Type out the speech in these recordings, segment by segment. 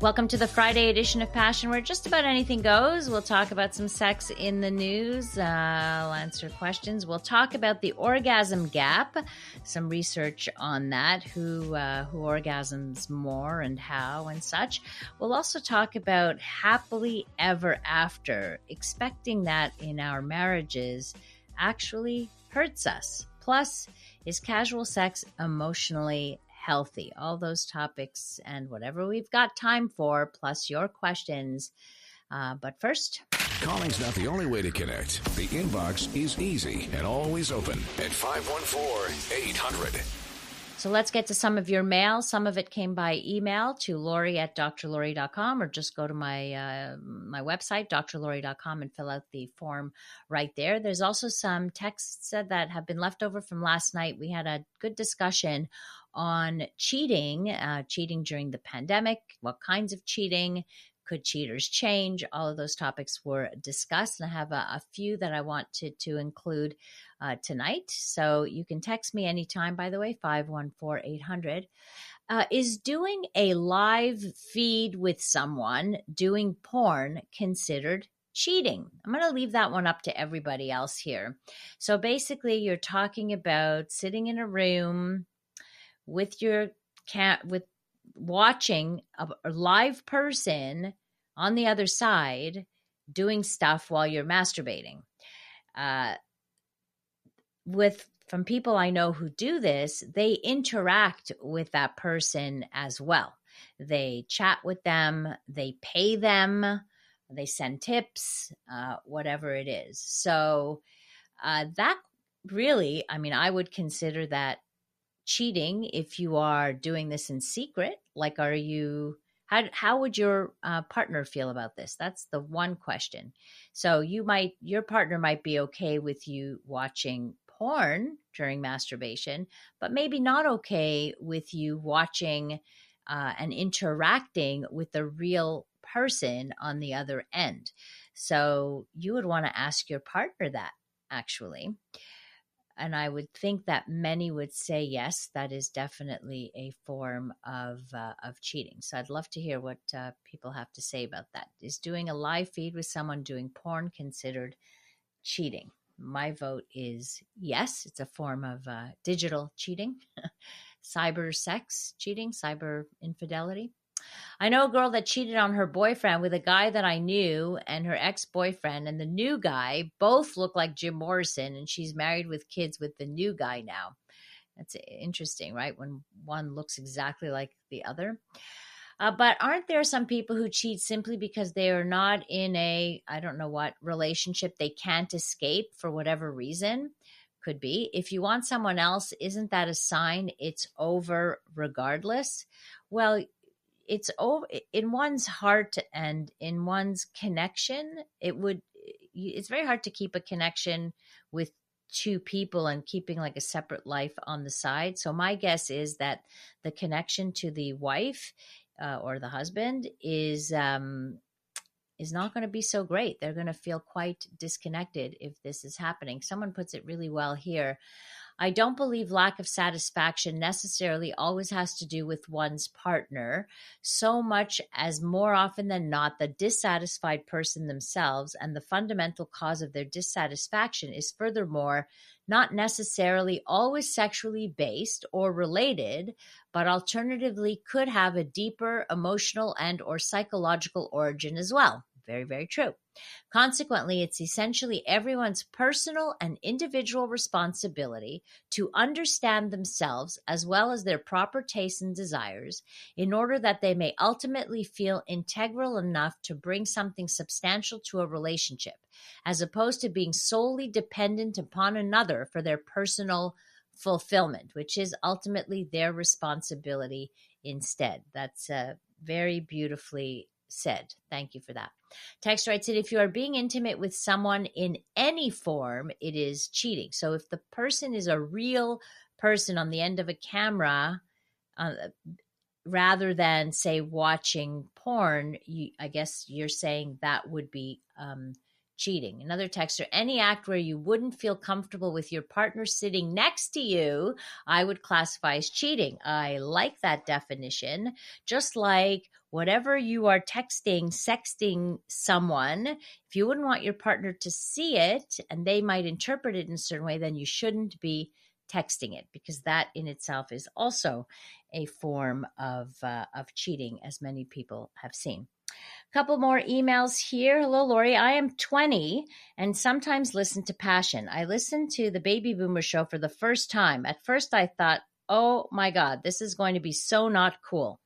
Welcome to the Friday edition of Passion, where just about anything goes. We'll talk about some sex in the news. Uh, I'll answer questions. We'll talk about the orgasm gap, some research on that, who uh, who orgasms more and how and such. We'll also talk about happily ever after, expecting that in our marriages actually hurts us. Plus, is casual sex emotionally healthy. All those topics and whatever we've got time for, plus your questions. Uh, but first, Calling's not the only way to connect. The inbox is easy and always open at 514 800. So let's get to some of your mail. Some of it came by email to Laurie at drlori.com or just go to my uh, my website, drlori.com, and fill out the form right there. There's also some texts that have been left over from last night. We had a good discussion on cheating, uh, cheating during the pandemic, what kinds of cheating, could cheaters change? All of those topics were discussed, and I have a, a few that I wanted to include uh, tonight. So you can text me anytime, by the way, 514 800. Uh, is doing a live feed with someone doing porn considered cheating? I'm going to leave that one up to everybody else here. So basically, you're talking about sitting in a room with your cat, with watching a, a live person on the other side doing stuff while you're masturbating. Uh, with from people I know who do this, they interact with that person as well. They chat with them, they pay them, they send tips, uh, whatever it is. So uh, that really, I mean, I would consider that cheating if you are doing this in secret. Like, are you? How, how would your uh, partner feel about this? That's the one question. So you might your partner might be okay with you watching porn during masturbation, but maybe not okay with you watching uh, and interacting with the real person on the other end. So you would want to ask your partner that actually. And I would think that many would say yes, that is definitely a form of uh, of cheating. So I'd love to hear what uh, people have to say about that. Is doing a live feed with someone doing porn considered cheating? My vote is yes. It's a form of uh, digital cheating, cyber sex cheating, cyber infidelity. I know a girl that cheated on her boyfriend with a guy that I knew and her ex boyfriend, and the new guy both look like Jim Morrison, and she's married with kids with the new guy now. That's interesting, right? When one looks exactly like the other. Uh, but aren't there some people who cheat simply because they are not in a, I don't know what, relationship they can't escape for whatever reason? Could be. If you want someone else, isn't that a sign it's over regardless? Well, it's over in one's heart and in one's connection. It would, it's very hard to keep a connection with two people and keeping like a separate life on the side. So my guess is that the connection to the wife uh, or the husband is um, is not going to be so great. They're going to feel quite disconnected if this is happening. Someone puts it really well here. I don't believe lack of satisfaction necessarily always has to do with one's partner, so much as more often than not, the dissatisfied person themselves and the fundamental cause of their dissatisfaction is furthermore not necessarily always sexually based or related, but alternatively could have a deeper emotional and or psychological origin as well. Very, very true. Consequently, it's essentially everyone's personal and individual responsibility to understand themselves as well as their proper tastes and desires in order that they may ultimately feel integral enough to bring something substantial to a relationship, as opposed to being solely dependent upon another for their personal fulfillment, which is ultimately their responsibility instead. That's uh, very beautifully said. Thank you for that. Text writes that if you are being intimate with someone in any form, it is cheating. So if the person is a real person on the end of a camera uh, rather than say watching porn you, i guess you're saying that would be um, cheating another texter any act where you wouldn't feel comfortable with your partner sitting next to you i would classify as cheating i like that definition just like whatever you are texting sexting someone if you wouldn't want your partner to see it and they might interpret it in a certain way then you shouldn't be texting it because that in itself is also a form of uh, of cheating, as many people have seen. A couple more emails here. Hello, Laurie. I am 20 and sometimes listen to Passion. I listened to the Baby Boomer show for the first time. At first, I thought, oh my God, this is going to be so not cool.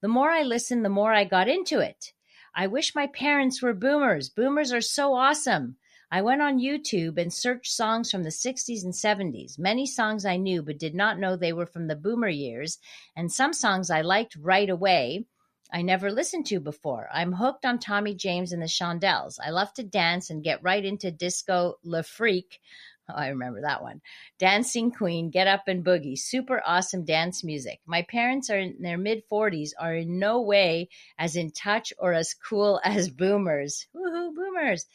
The more I listened, the more I got into it. I wish my parents were boomers. Boomers are so awesome. I went on YouTube and searched songs from the 60s and 70s. Many songs I knew, but did not know they were from the boomer years, and some songs I liked right away. I never listened to before. I'm hooked on Tommy James and the Shondells. I love to dance and get right into disco Le Freak. I remember that one. Dancing Queen, Get Up and Boogie. Super awesome dance music. My parents are in their mid 40s, are in no way as in touch or as cool as boomers. Woohoo, boomers.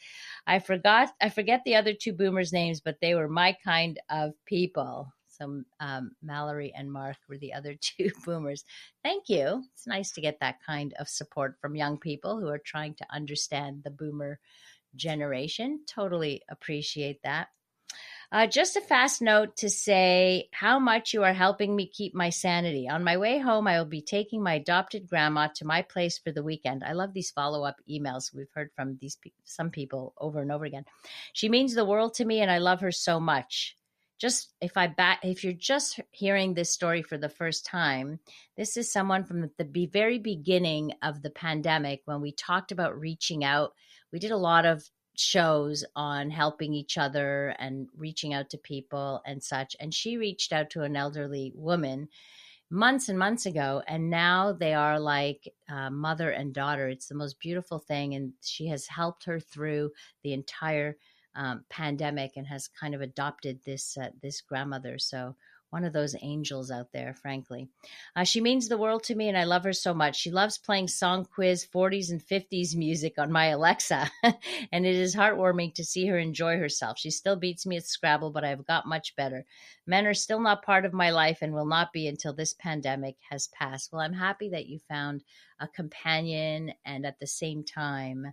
I forgot I forget the other two boomers' names, but they were my kind of people. So um, Mallory and Mark were the other two boomers. Thank you. It's nice to get that kind of support from young people who are trying to understand the boomer generation. Totally appreciate that. Uh, just a fast note to say how much you are helping me keep my sanity. On my way home, I will be taking my adopted grandma to my place for the weekend. I love these follow up emails. We've heard from these some people over and over again. She means the world to me, and I love her so much. Just if I back, if you're just hearing this story for the first time, this is someone from the very beginning of the pandemic when we talked about reaching out. We did a lot of shows on helping each other and reaching out to people and such. And she reached out to an elderly woman months and months ago, and now they are like uh, mother and daughter. It's the most beautiful thing, and she has helped her through the entire um, pandemic and has kind of adopted this uh, this grandmother. So one of those angels out there, frankly. Uh, she means the world to me, and I love her so much. She loves playing song quiz 40s and 50s music on my Alexa, and it is heartwarming to see her enjoy herself. She still beats me at Scrabble, but I've got much better. Men are still not part of my life and will not be until this pandemic has passed. Well, I'm happy that you found a companion, and at the same time,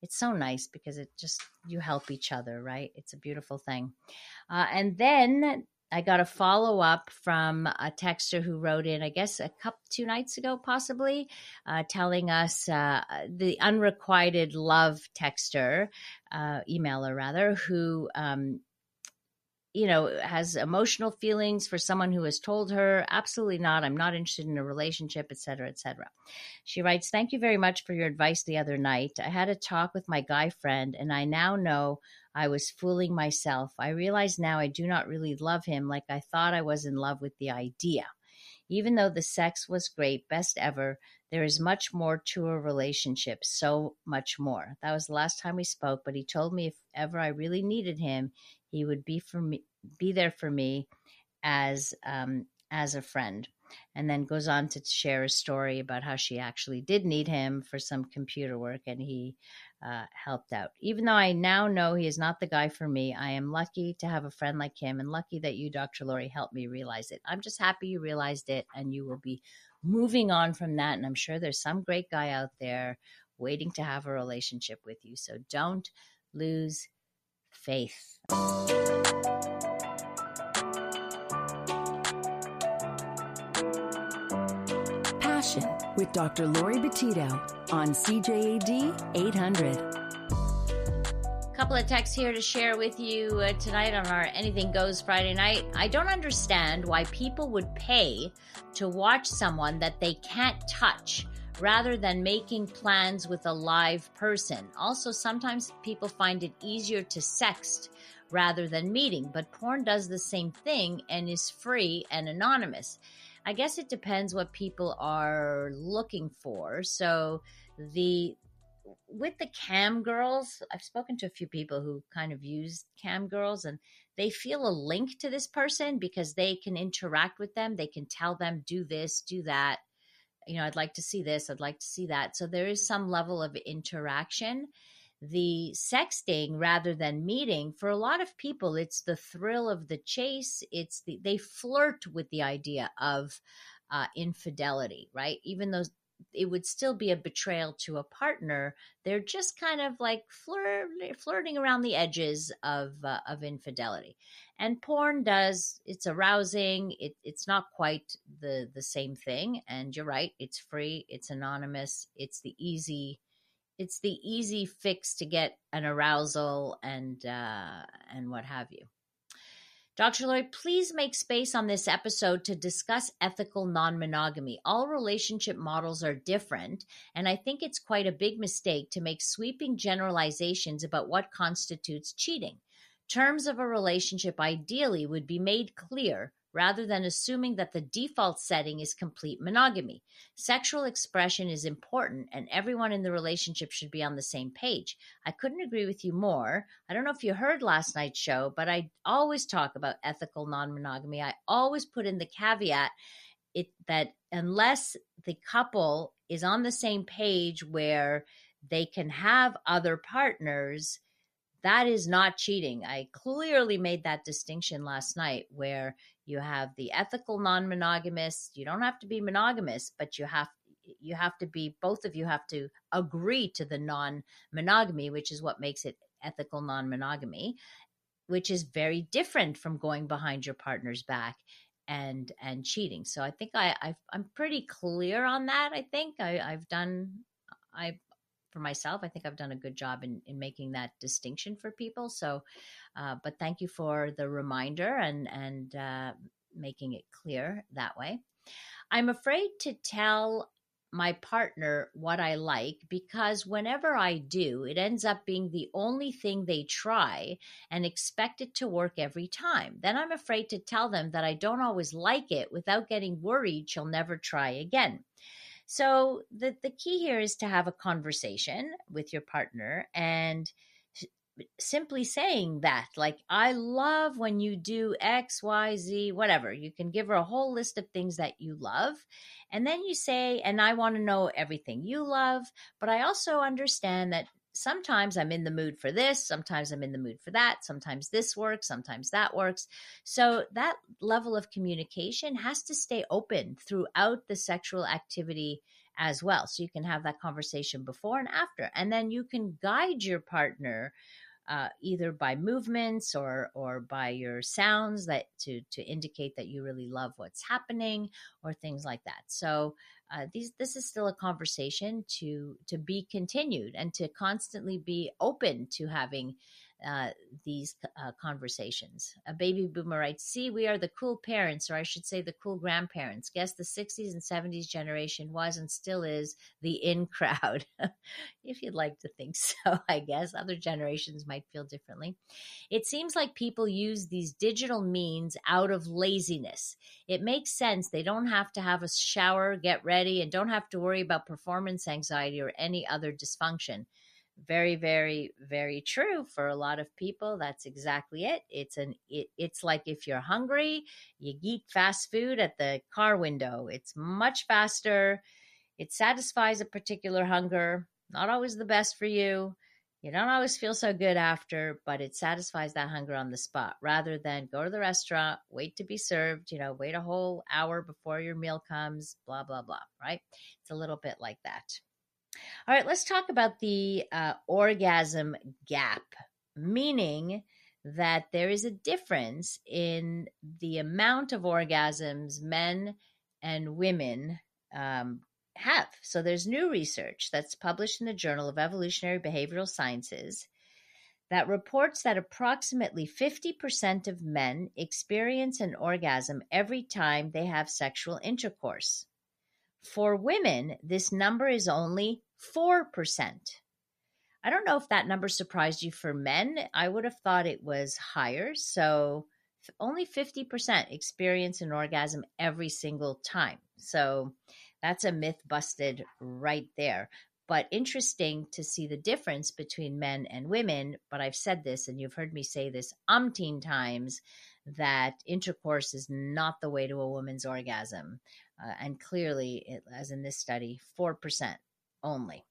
it's so nice because it just you help each other right it's a beautiful thing uh, and then I got a follow up from a texter who wrote in, I guess, a couple two nights ago, possibly, uh, telling us uh, the unrequited love texter, uh, emailer rather, who um, you know has emotional feelings for someone who has told her absolutely not i'm not interested in a relationship etc etc she writes thank you very much for your advice the other night i had a talk with my guy friend and i now know I was fooling myself. I realize now I do not really love him like I thought I was in love with the idea. Even though the sex was great, best ever, there is much more to a relationship, so much more. That was the last time we spoke, but he told me if ever I really needed him, he would be for me, be there for me as um, as a friend. And then goes on to share a story about how she actually did need him for some computer work, and he uh, helped out. Even though I now know he is not the guy for me, I am lucky to have a friend like him and lucky that you, Dr. Laurie, helped me realize it. I'm just happy you realized it and you will be moving on from that. And I'm sure there's some great guy out there waiting to have a relationship with you. So don't lose faith. Passion with Dr. Laurie Betito on CJAD 800 couple of texts here to share with you uh, tonight on our Anything Goes Friday night. I don't understand why people would pay to watch someone that they can't touch rather than making plans with a live person. Also, sometimes people find it easier to sext rather than meeting, but porn does the same thing and is free and anonymous. I guess it depends what people are looking for. So the with the cam girls, I've spoken to a few people who kind of use cam girls and they feel a link to this person because they can interact with them. They can tell them, do this, do that. You know, I'd like to see this, I'd like to see that. So there is some level of interaction. The sexting rather than meeting, for a lot of people, it's the thrill of the chase. It's the, they flirt with the idea of uh, infidelity, right? Even though it would still be a betrayal to a partner. They're just kind of like flirt, flirting around the edges of uh, of infidelity. And porn does it's arousing. It, it's not quite the the same thing. And you're right. It's free. It's anonymous. It's the easy. It's the easy fix to get an arousal and uh, and what have you. Dr. Lloyd, please make space on this episode to discuss ethical non monogamy. All relationship models are different, and I think it's quite a big mistake to make sweeping generalizations about what constitutes cheating. Terms of a relationship ideally would be made clear rather than assuming that the default setting is complete monogamy. Sexual expression is important, and everyone in the relationship should be on the same page. I couldn't agree with you more. I don't know if you heard last night's show, but I always talk about ethical non monogamy. I always put in the caveat it, that unless the couple is on the same page where they can have other partners, that is not cheating. I clearly made that distinction last night where you have the ethical non-monogamous you don't have to be monogamous but you have you have to be both of you have to agree to the non-monogamy which is what makes it ethical non-monogamy which is very different from going behind your partner's back and and cheating. So i think i i am pretty clear on that i think. I, i've done i for myself. I think I've done a good job in, in making that distinction for people. So, uh, but thank you for the reminder and and uh, making it clear that way. I'm afraid to tell my partner what I like because whenever I do, it ends up being the only thing they try and expect it to work every time. Then I'm afraid to tell them that I don't always like it without getting worried she'll never try again. So the the key here is to have a conversation with your partner and simply saying that like i love when you do x y z whatever. You can give her a whole list of things that you love and then you say and i want to know everything you love but i also understand that sometimes I'm in the mood for this, sometimes I'm in the mood for that, sometimes this works, sometimes that works. So that level of communication has to stay open throughout the sexual activity as well. So you can have that conversation before and after, and then you can guide your partner. Uh, either by movements or or by your sounds that to to indicate that you really love what's happening or things like that. So uh, these this is still a conversation to to be continued and to constantly be open to having uh, these uh, conversations. A baby boomer writes, See, we are the cool parents, or I should say the cool grandparents. Guess the 60s and 70s generation was and still is the in crowd. if you'd like to think so, I guess. Other generations might feel differently. It seems like people use these digital means out of laziness. It makes sense. They don't have to have a shower, get ready, and don't have to worry about performance anxiety or any other dysfunction very very very true for a lot of people that's exactly it it's an it, it's like if you're hungry you eat fast food at the car window it's much faster it satisfies a particular hunger not always the best for you you don't always feel so good after but it satisfies that hunger on the spot rather than go to the restaurant wait to be served you know wait a whole hour before your meal comes blah blah blah right? It's a little bit like that all right, let's talk about the uh, orgasm gap, meaning that there is a difference in the amount of orgasms men and women um, have. So there's new research that's published in the Journal of Evolutionary Behavioral Sciences that reports that approximately 50% of men experience an orgasm every time they have sexual intercourse. For women, this number is only 4%. I don't know if that number surprised you for men. I would have thought it was higher. So only 50% experience an orgasm every single time. So that's a myth busted right there. but interesting to see the difference between men and women. But I've said this, and you've heard me say this umpteen times that intercourse is not the way to a woman's orgasm. Uh, and clearly, it, as in this study, 4% only.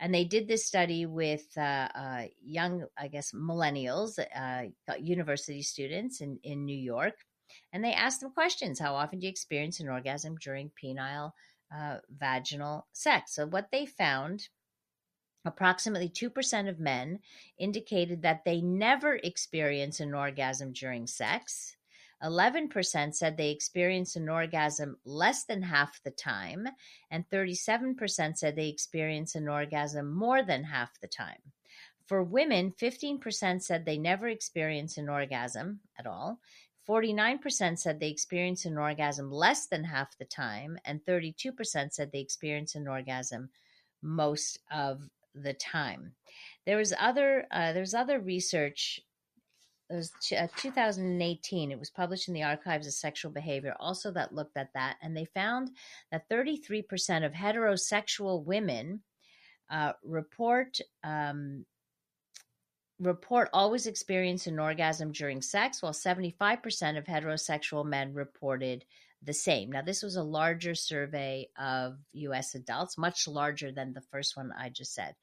And they did this study with uh, uh, young, I guess, millennials, uh, university students in, in New York. And they asked them questions How often do you experience an orgasm during penile uh, vaginal sex? So, what they found approximately 2% of men indicated that they never experience an orgasm during sex. 11% said they experienced an orgasm less than half the time, and 37% said they experienced an orgasm more than half the time. For women, 15% said they never experienced an orgasm at all. 49% said they experienced an orgasm less than half the time, and 32% said they experienced an orgasm most of the time. There was other uh, there's other research it was uh, 2018 it was published in the archives of sexual behavior also that looked at that and they found that 33% of heterosexual women uh, report um, report always experience an orgasm during sex while 75% of heterosexual men reported the same. Now this was a larger survey of us adults much larger than the first one i just said.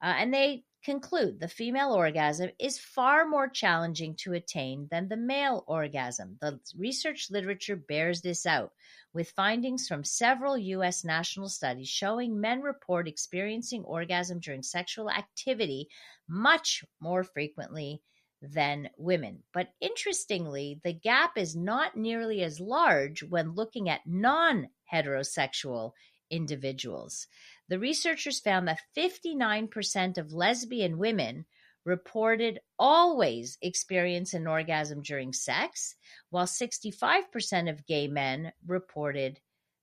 Uh, and they conclude the female orgasm is far more challenging to attain than the male orgasm. The research literature bears this out, with findings from several U.S. national studies showing men report experiencing orgasm during sexual activity much more frequently than women. But interestingly, the gap is not nearly as large when looking at non heterosexual individuals. The researchers found that 59% of lesbian women reported always experience an orgasm during sex, while 65% of gay men reported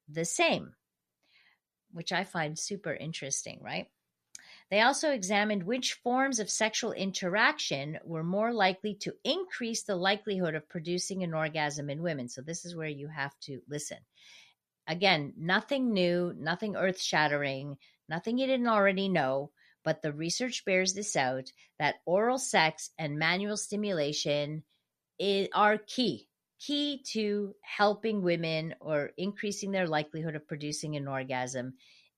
the same, which I find super interesting, right? They also examined which forms of sexual interaction were more likely to increase the likelihood of producing an orgasm in women. So, this is where you have to listen. Again, nothing new, nothing earth shattering, nothing you didn't already know, but the research bears this out that oral sex and manual stimulation is, are key key to helping women or increasing their likelihood of producing an orgasm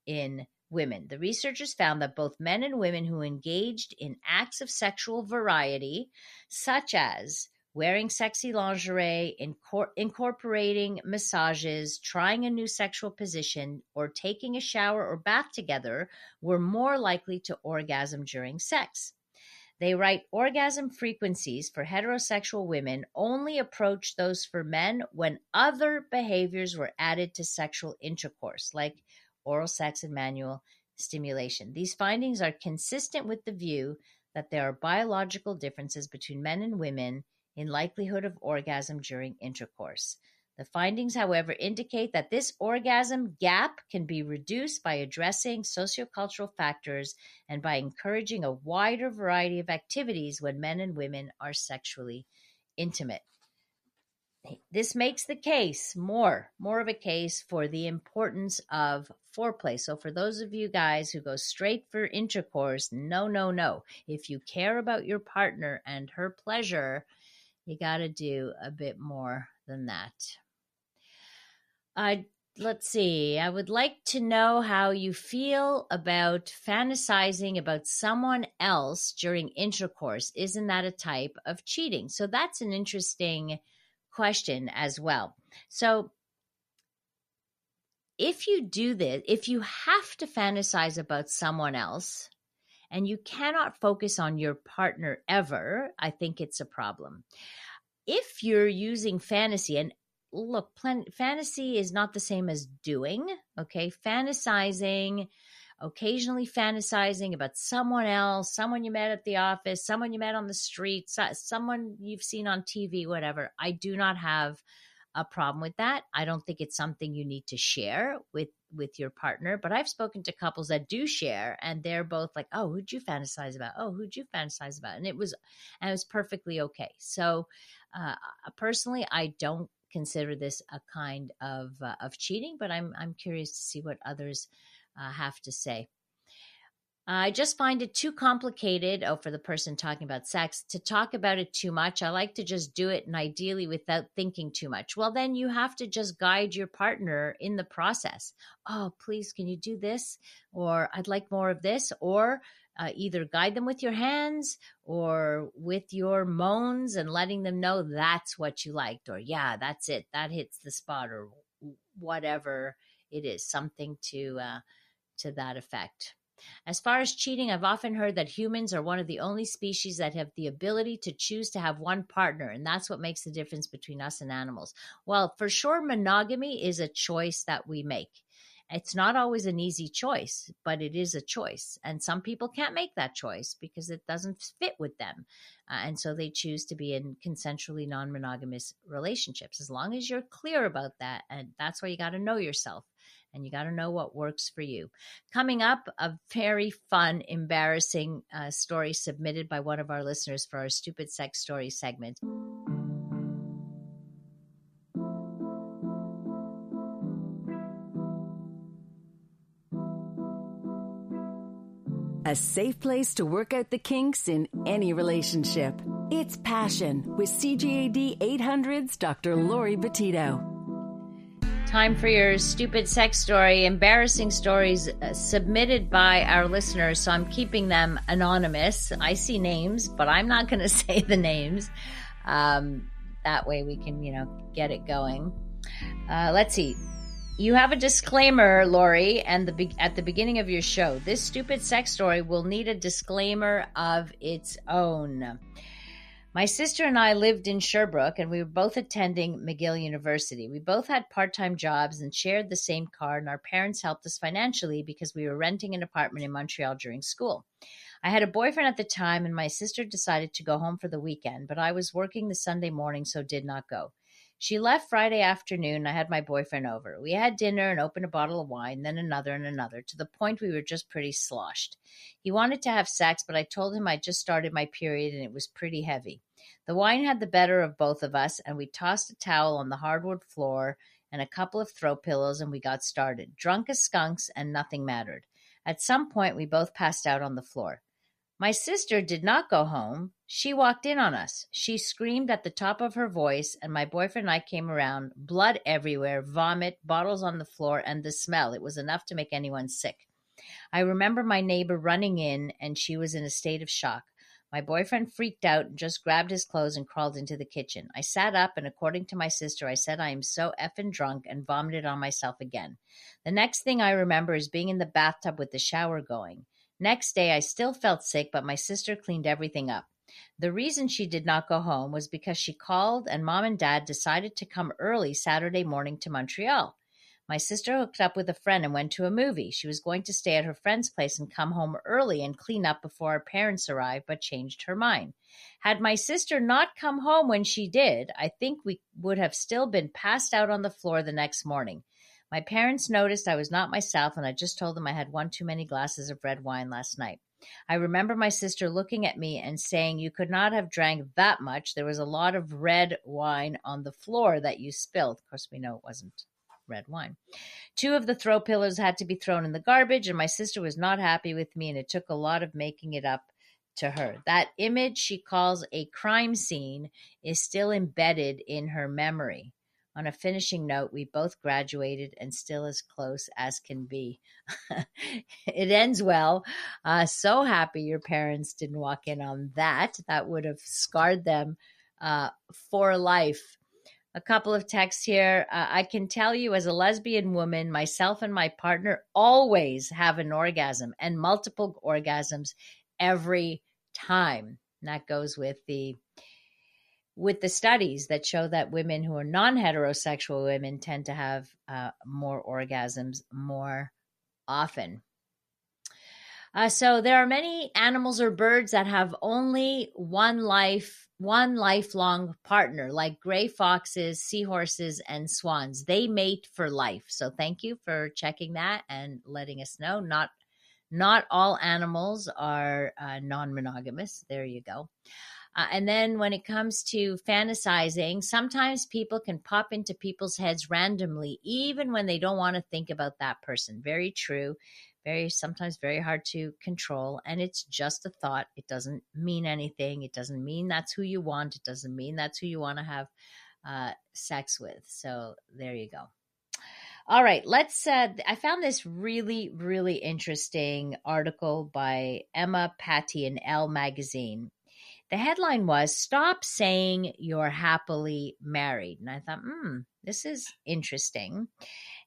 in women. The researchers found that both men and women who engaged in acts of sexual variety, such as wearing sexy lingerie, incor- incorporating massages, trying a new sexual position, or taking a shower or bath together were more likely to orgasm during sex. They write orgasm frequencies for heterosexual women only approach those for men when other behaviors were added to sexual intercourse, like oral sex and manual stimulation. These findings are consistent with the view that there are biological differences between men and women in likelihood of orgasm during intercourse. The findings, however, indicate that this orgasm gap can be reduced by addressing sociocultural factors and by encouraging a wider variety of activities when men and women are sexually intimate. This makes the case more, more of a case for the importance of foreplay. So, for those of you guys who go straight for intercourse, no, no, no. If you care about your partner and her pleasure, you got to do a bit more than that. I let's see. I would like to know how you feel about fantasizing about someone else during intercourse. Isn't that a type of cheating? So that's an interesting question as well. So if you do this, if you have to fantasize about someone else, and you cannot focus on your partner ever, I think it's a problem. If you're using fantasy, and look, plan- fantasy is not the same as doing, okay? Fantasizing, occasionally fantasizing about someone else, someone you met at the office, someone you met on the street, someone you've seen on TV, whatever. I do not have a problem with that. I don't think it's something you need to share with with your partner. But I've spoken to couples that do share, and they're both like, "Oh, who'd you fantasize about? Oh, who'd you fantasize about?" And it was, and it was perfectly okay. So, uh, personally, I don't consider this a kind of uh, of cheating, but I'm I'm curious to see what others uh, have to say. I just find it too complicated. Oh, for the person talking about sex, to talk about it too much. I like to just do it and ideally without thinking too much. Well, then you have to just guide your partner in the process. Oh, please, can you do this? Or I'd like more of this. Or uh, either guide them with your hands or with your moans and letting them know that's what you liked. Or, yeah, that's it. That hits the spot. Or whatever it is, something to, uh, to that effect. As far as cheating, I've often heard that humans are one of the only species that have the ability to choose to have one partner, and that's what makes the difference between us and animals. Well, for sure, monogamy is a choice that we make. It's not always an easy choice, but it is a choice. And some people can't make that choice because it doesn't fit with them. Uh, and so they choose to be in consensually non monogamous relationships. As long as you're clear about that, and that's why you got to know yourself and you got to know what works for you. Coming up, a very fun, embarrassing uh, story submitted by one of our listeners for our Stupid Sex Story segment. A safe place to work out the kinks in any relationship. It's Passion with CJAD 800's Dr. Laurie Betito. Time for your stupid sex story, embarrassing stories uh, submitted by our listeners. So I'm keeping them anonymous. I see names, but I'm not going to say the names. Um, that way we can, you know, get it going. Uh, let's see. You have a disclaimer, Laurie, and the be- at the beginning of your show. This stupid sex story will need a disclaimer of its own. My sister and I lived in Sherbrooke and we were both attending McGill University. We both had part time jobs and shared the same car, and our parents helped us financially because we were renting an apartment in Montreal during school. I had a boyfriend at the time, and my sister decided to go home for the weekend, but I was working the Sunday morning, so did not go. She left Friday afternoon. I had my boyfriend over. We had dinner and opened a bottle of wine, then another and another, to the point we were just pretty sloshed. He wanted to have sex, but I told him I'd just started my period and it was pretty heavy. The wine had the better of both of us, and we tossed a towel on the hardwood floor and a couple of throw pillows, and we got started, drunk as skunks, and nothing mattered. At some point, we both passed out on the floor. My sister did not go home. She walked in on us. She screamed at the top of her voice, and my boyfriend and I came around, blood everywhere, vomit, bottles on the floor, and the smell. It was enough to make anyone sick. I remember my neighbor running in, and she was in a state of shock. My boyfriend freaked out and just grabbed his clothes and crawled into the kitchen. I sat up, and according to my sister, I said I am so effing drunk and vomited on myself again. The next thing I remember is being in the bathtub with the shower going. Next day, I still felt sick, but my sister cleaned everything up. The reason she did not go home was because she called and mom and dad decided to come early Saturday morning to Montreal. My sister hooked up with a friend and went to a movie. She was going to stay at her friend's place and come home early and clean up before her parents arrived, but changed her mind. Had my sister not come home when she did, I think we would have still been passed out on the floor the next morning. My parents noticed I was not myself, and I just told them I had one too many glasses of red wine last night. I remember my sister looking at me and saying, You could not have drank that much. There was a lot of red wine on the floor that you spilled. Of course, we know it wasn't red wine. Two of the throw pillows had to be thrown in the garbage, and my sister was not happy with me, and it took a lot of making it up to her. That image she calls a crime scene is still embedded in her memory. On a finishing note, we both graduated and still as close as can be. it ends well. Uh, so happy your parents didn't walk in on that. That would have scarred them uh, for life. A couple of texts here. Uh, I can tell you, as a lesbian woman, myself and my partner always have an orgasm and multiple orgasms every time. And that goes with the with the studies that show that women who are non heterosexual women tend to have uh, more orgasms more often. Uh, so there are many animals or birds that have only one life, one lifelong partner, like gray foxes, seahorses, and swans. They mate for life. So thank you for checking that and letting us know. Not not all animals are uh, non-monogamous. There you go. Uh, and then when it comes to fantasizing, sometimes people can pop into people's heads randomly, even when they don't want to think about that person. Very true. very sometimes very hard to control and it's just a thought. It doesn't mean anything. It doesn't mean that's who you want. It doesn't mean that's who you want to have uh, sex with. So there you go. All right let's uh, i found this really really interesting article by emma pattee in elle magazine the headline was stop saying you're happily married and i thought hmm this is interesting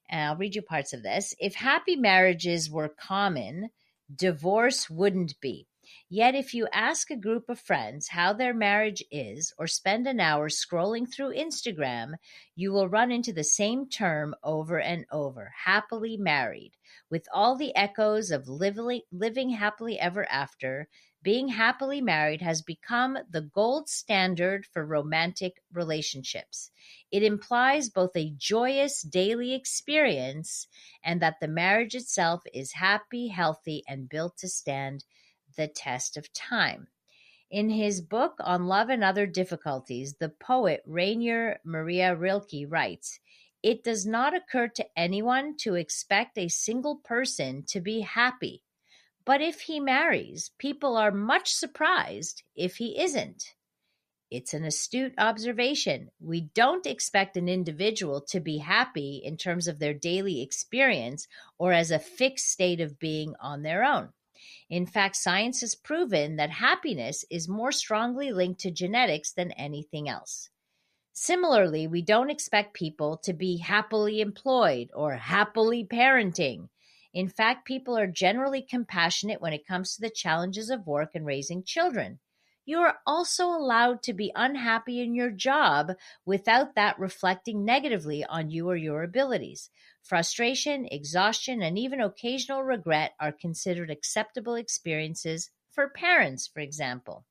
and I'll read you parts of this. If happy marriages were common, divorce wouldn't be. Yet, if you ask a group of friends how their marriage is, or spend an hour scrolling through Instagram, you will run into the same term over and over happily married, with all the echoes of living, living happily ever after being happily married has become the gold standard for romantic relationships. It implies both a joyous daily experience and that the marriage itself is happy, healthy, and built to stand the test of time. In his book on love and other difficulties, the poet Rainer Maria Rilke writes, It does not occur to anyone to expect a single person to be happy but if he marries, people are much surprised if he isn't. It's an astute observation. We don't expect an individual to be happy in terms of their daily experience or as a fixed state of being on their own. In fact, science has proven that happiness is more strongly linked to genetics than anything else. Similarly, we don't expect people to be happily employed or happily parenting. In fact, people are generally compassionate when it comes to the challenges of work and raising children. You are also allowed to be unhappy in your job without that reflecting negatively on you or your abilities. Frustration, exhaustion, and even occasional regret are considered acceptable experiences for parents, for example.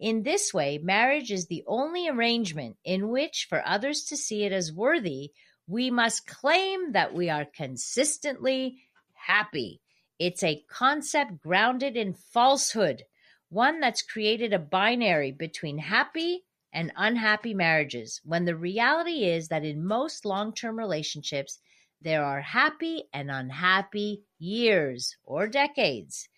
In this way, marriage is the only arrangement in which, for others to see it as worthy, we must claim that we are consistently happy. It's a concept grounded in falsehood, one that's created a binary between happy and unhappy marriages, when the reality is that in most long term relationships, there are happy and unhappy years or decades.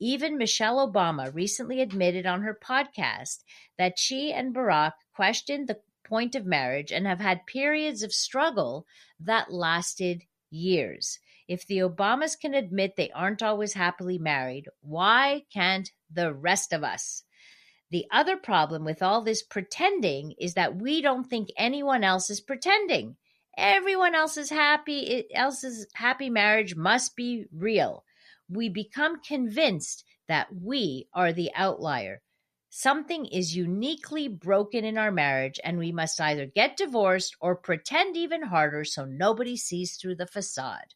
Even Michelle Obama recently admitted on her podcast that she and Barack questioned the point of marriage and have had periods of struggle that lasted years. If the Obamas can admit they aren't always happily married, why can't the rest of us? The other problem with all this pretending is that we don't think anyone else is pretending. Everyone else's happy eh, else's happy marriage must be real. We become convinced that we are the outlier. Something is uniquely broken in our marriage, and we must either get divorced or pretend even harder so nobody sees through the facade.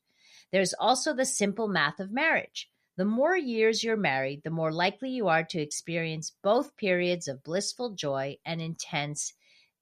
There's also the simple math of marriage. The more years you're married, the more likely you are to experience both periods of blissful joy and intense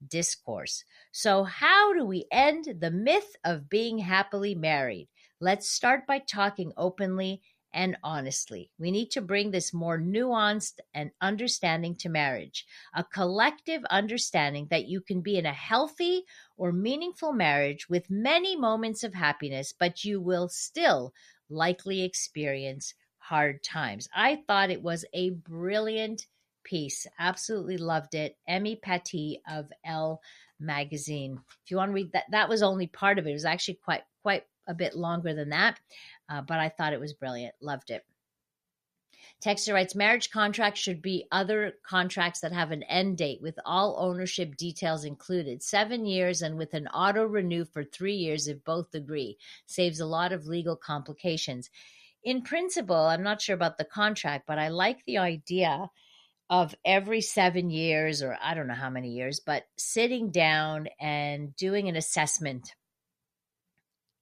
discourse. So, how do we end the myth of being happily married? Let's start by talking openly and honestly. We need to bring this more nuanced and understanding to marriage, a collective understanding that you can be in a healthy or meaningful marriage with many moments of happiness, but you will still likely experience hard times. I thought it was a brilliant piece. Absolutely loved it. Emmy Pattee of Elle magazine. If you want to read that, that was only part of it. It was actually quite quite a bit longer than that uh, but I thought it was brilliant. Loved it. Texter writes Marriage contracts should be other contracts that have an end date with all ownership details included. Seven years and with an auto renew for three years if both agree. Saves a lot of legal complications. In principle, I'm not sure about the contract, but I like the idea of every seven years, or I don't know how many years, but sitting down and doing an assessment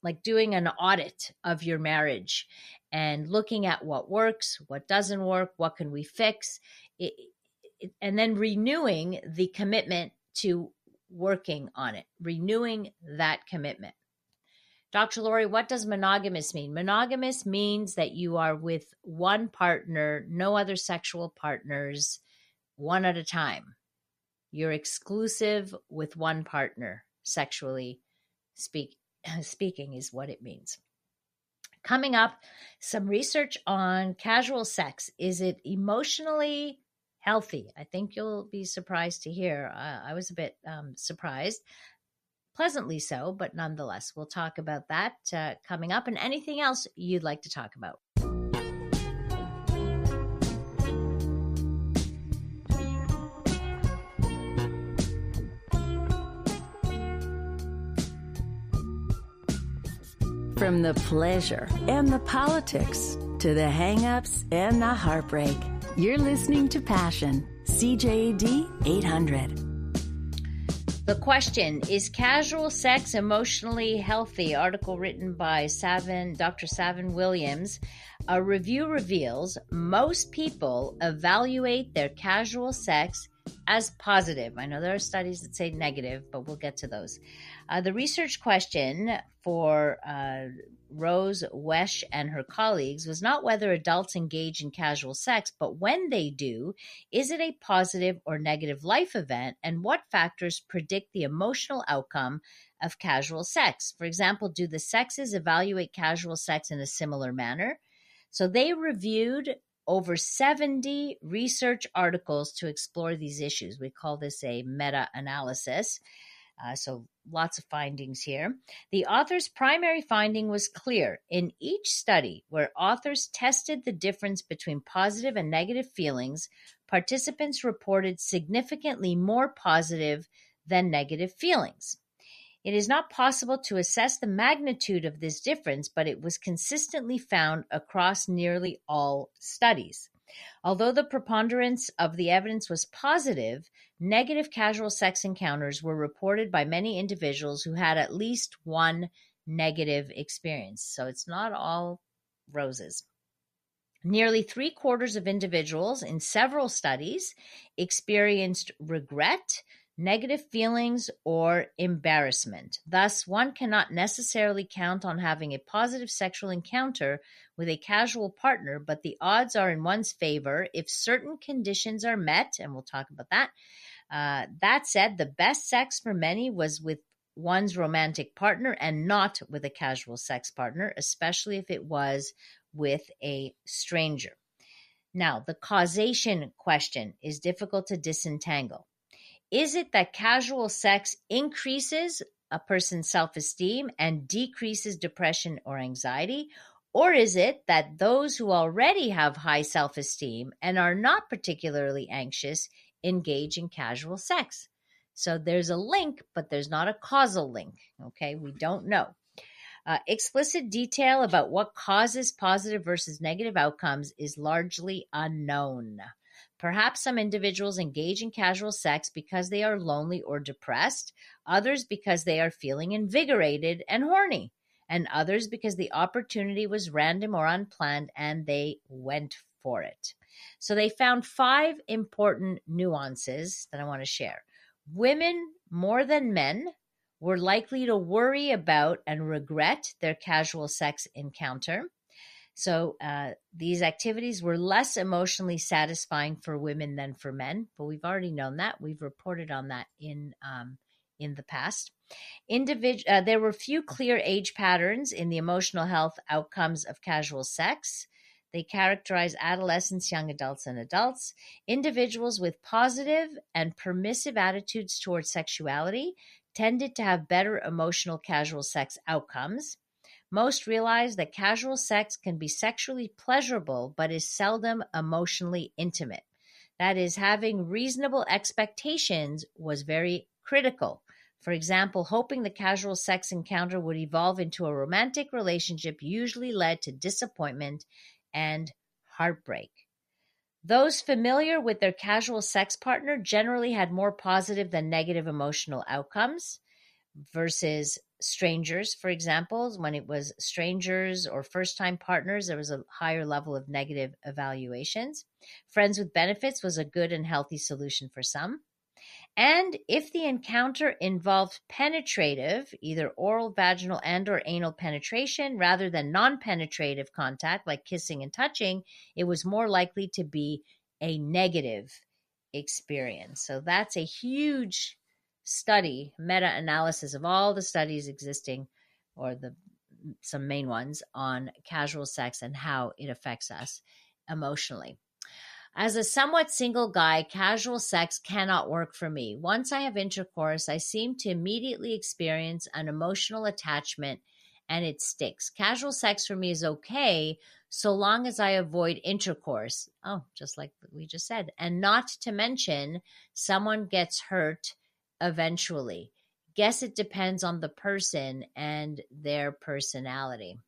like doing an audit of your marriage and looking at what works, what doesn't work, what can we fix, it, it, and then renewing the commitment to working on it, renewing that commitment. Dr. Laurie, what does monogamous mean? Monogamous means that you are with one partner, no other sexual partners, one at a time. You're exclusive with one partner, sexually speak, speaking is what it means. Coming up, some research on casual sex. Is it emotionally healthy? I think you'll be surprised to hear. Uh, I was a bit um, surprised, pleasantly so, but nonetheless, we'll talk about that uh, coming up and anything else you'd like to talk about. From the pleasure and the politics to the hangups and the heartbreak, you're listening to Passion, CJAD 800. The question is casual sex emotionally healthy? Article written by Savin, Dr. Savin Williams. A review reveals most people evaluate their casual sex as positive. I know there are studies that say negative, but we'll get to those. Uh, the research question for uh, Rose Wesche and her colleagues was not whether adults engage in casual sex, but when they do, is it a positive or negative life event, and what factors predict the emotional outcome of casual sex? For example, do the sexes evaluate casual sex in a similar manner? So they reviewed over 70 research articles to explore these issues. We call this a meta analysis. Uh, so lots of findings here. The author's primary finding was clear. In each study where authors tested the difference between positive and negative feelings, participants reported significantly more positive than negative feelings. It is not possible to assess the magnitude of this difference, but it was consistently found across nearly all studies. Although the preponderance of the evidence was positive, negative casual sex encounters were reported by many individuals who had at least one negative experience. So it's not all roses. Nearly three quarters of individuals in several studies experienced regret, negative feelings, or embarrassment. Thus, one cannot necessarily count on having a positive sexual encounter with a casual partner, but the odds are in one's favor if certain conditions are met, and we'll talk about that. Uh, that said, the best sex for many was with one's romantic partner and not with a casual sex partner, especially if it was with a stranger. Now, the causation question is difficult to disentangle. Is it that casual sex increases a person's self esteem and decreases depression or anxiety? Or is it that those who already have high self esteem and are not particularly anxious engage in casual sex? So there's a link, but there's not a causal link. Okay, we don't know. Uh, explicit detail about what causes positive versus negative outcomes is largely unknown. Perhaps some individuals engage in casual sex because they are lonely or depressed, others because they are feeling invigorated and horny, and others because the opportunity was random or unplanned and they went for it. So they found five important nuances that I want to share. Women, more than men, were likely to worry about and regret their casual sex encounter. So uh, these activities were less emotionally satisfying for women than for men, but we've already known that. We've reported on that in um, in the past. Individ- uh, there were few clear age patterns in the emotional health outcomes of casual sex. They characterize adolescents, young adults, and adults. Individuals with positive and permissive attitudes towards sexuality tended to have better emotional casual sex outcomes. Most realize that casual sex can be sexually pleasurable but is seldom emotionally intimate. That is, having reasonable expectations was very critical. For example, hoping the casual sex encounter would evolve into a romantic relationship usually led to disappointment and heartbreak. Those familiar with their casual sex partner generally had more positive than negative emotional outcomes versus strangers, for example, when it was strangers or first time partners, there was a higher level of negative evaluations. Friends with benefits was a good and healthy solution for some. And if the encounter involved penetrative, either oral, vaginal, and or anal penetration rather than non-penetrative contact like kissing and touching, it was more likely to be a negative experience. So that's a huge study, meta analysis of all the studies existing or the some main ones on casual sex and how it affects us emotionally. As a somewhat single guy, casual sex cannot work for me. Once I have intercourse, I seem to immediately experience an emotional attachment and it sticks. Casual sex for me is okay so long as I avoid intercourse. Oh, just like we just said. And not to mention, someone gets hurt eventually. Guess it depends on the person and their personality.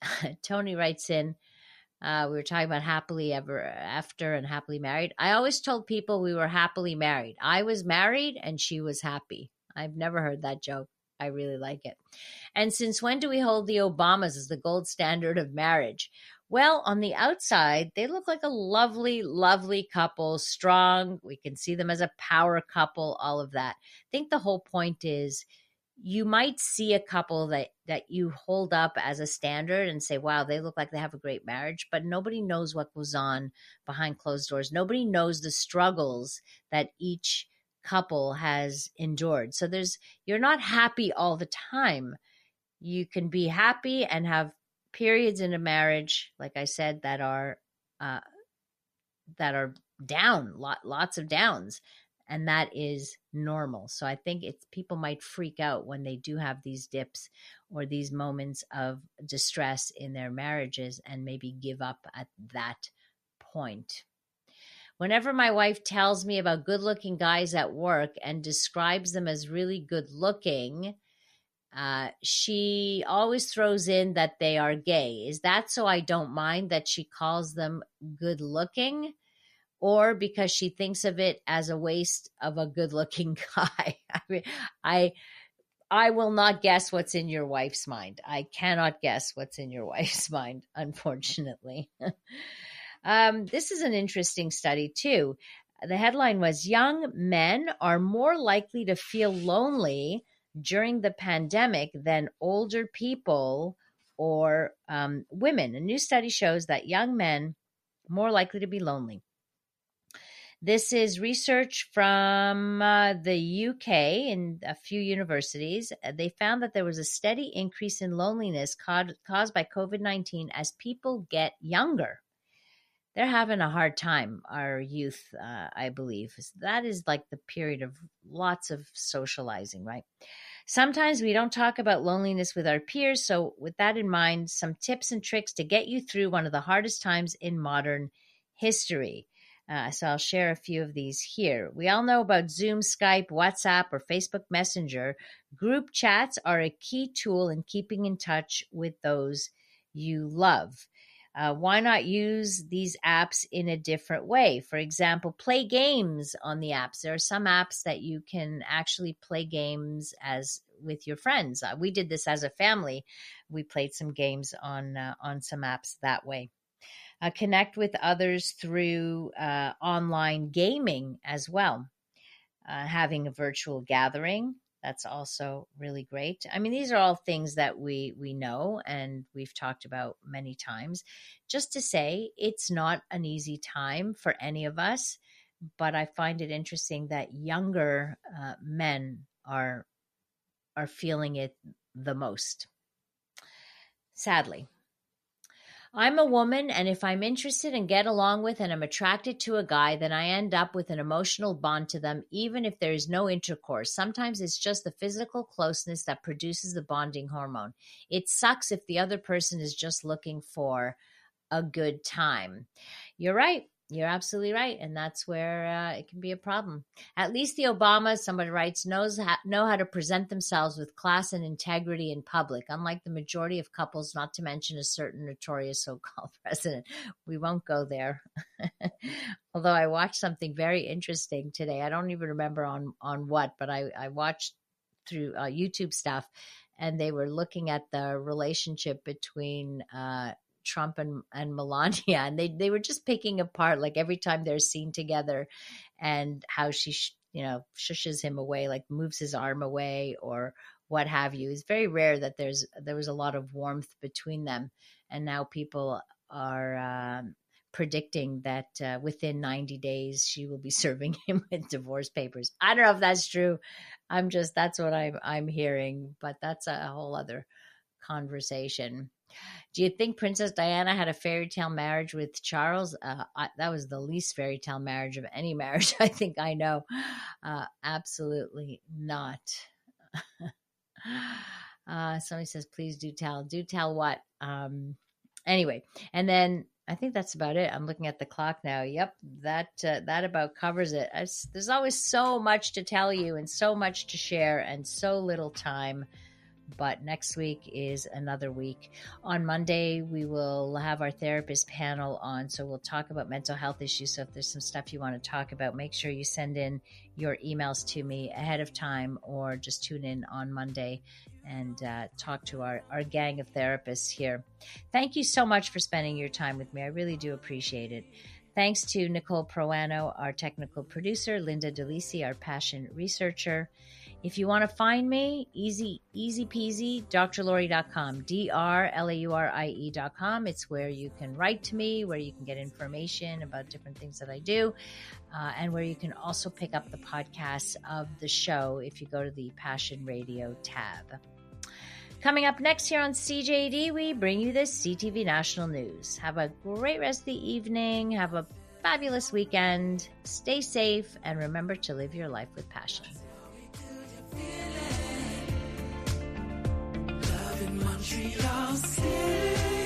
Tony writes in, uh, we were talking about happily ever after and happily married. I always told people we were happily married. I was married and she was happy. I've never heard that joke. I really like it. And since when do we hold the Obamas as the gold standard of marriage? Well, on the outside, they look like a lovely, lovely couple, strong. We can see them as a power couple, all of that. I think the whole point is you might see a couple that that you hold up as a standard and say wow they look like they have a great marriage but nobody knows what goes on behind closed doors nobody knows the struggles that each couple has endured so there's you're not happy all the time you can be happy and have periods in a marriage like i said that are uh that are down lot lots of downs and that is normal. So I think it's people might freak out when they do have these dips or these moments of distress in their marriages and maybe give up at that point. Whenever my wife tells me about good looking guys at work and describes them as really good looking, uh, she always throws in that they are gay. Is that so I don't mind that she calls them good looking? or because she thinks of it as a waste of a good looking guy. I mean, I I will not guess what's in your wife's mind. I cannot guess what's in your wife's mind, unfortunately. um, this is an interesting study, too. The headline was Young men are more likely to feel lonely during the pandemic than older people or um, women. A new study shows that young men more likely to be lonely. This is research from uh, the UK in a few universities. They found that there was a steady increase in loneliness caused, caused by COVID 19 as people get younger. They're having a hard time, our youth, uh, I believe. That is like the period of lots of socializing, right? Sometimes we don't talk about loneliness with our peers. So, with that in mind, some tips and tricks to get you through one of the hardest times in modern history. Uh, so I'll share a few of these here. We all know about Zoom, Skype, WhatsApp, or Facebook Messenger. Group chats are a key tool in keeping in touch with those you love. Uh, why not use these apps in a different way? For example, play games on the apps. There are some apps that you can actually play games as with your friends. Uh, we did this as a family. We played some games on uh, on some apps that way uh, connect with others through uh, online gaming as well. Uh, having a virtual gathering that's also really great. I mean, these are all things that we we know and we've talked about many times. Just to say, it's not an easy time for any of us, but I find it interesting that younger uh, men are are feeling it the most. Sadly, I'm a woman, and if I'm interested and get along with and I'm attracted to a guy, then I end up with an emotional bond to them, even if there is no intercourse. Sometimes it's just the physical closeness that produces the bonding hormone. It sucks if the other person is just looking for a good time. You're right. You're absolutely right, and that's where uh, it can be a problem. At least the Obamas, somebody writes, knows know how to present themselves with class and integrity in public. Unlike the majority of couples, not to mention a certain notorious so-called president. We won't go there. Although I watched something very interesting today. I don't even remember on on what, but I I watched through uh, YouTube stuff, and they were looking at the relationship between. Uh, Trump and, and Melania, and they they were just picking apart like every time they're seen together, and how she sh- you know shushes him away, like moves his arm away or what have you. It's very rare that there's there was a lot of warmth between them, and now people are um, predicting that uh, within 90 days she will be serving him with divorce papers. I don't know if that's true. I'm just that's what I'm I'm hearing, but that's a whole other conversation. Do you think Princess Diana had a fairy tale marriage with Charles? Uh, I, that was the least fairy tale marriage of any marriage I think I know. Uh, absolutely not. uh, somebody says, please do tell. Do tell what? Um, anyway, and then I think that's about it. I'm looking at the clock now. Yep, that uh, that about covers it. there's always so much to tell you and so much to share and so little time but next week is another week. On Monday, we will have our therapist panel on. So we'll talk about mental health issues. So if there's some stuff you want to talk about, make sure you send in your emails to me ahead of time or just tune in on Monday and uh, talk to our, our gang of therapists here. Thank you so much for spending your time with me. I really do appreciate it. Thanks to Nicole Proano, our technical producer, Linda DeLisi, our passion researcher. If you want to find me, easy, easy peasy, drlaurie.com, D-R-L-A-U-R-I-E.com. It's where you can write to me, where you can get information about different things that I do, uh, and where you can also pick up the podcasts of the show if you go to the Passion Radio tab. Coming up next here on CJAD, we bring you the CTV National News. Have a great rest of the evening. Have a fabulous weekend. Stay safe and remember to live your life with passion. Montreal City.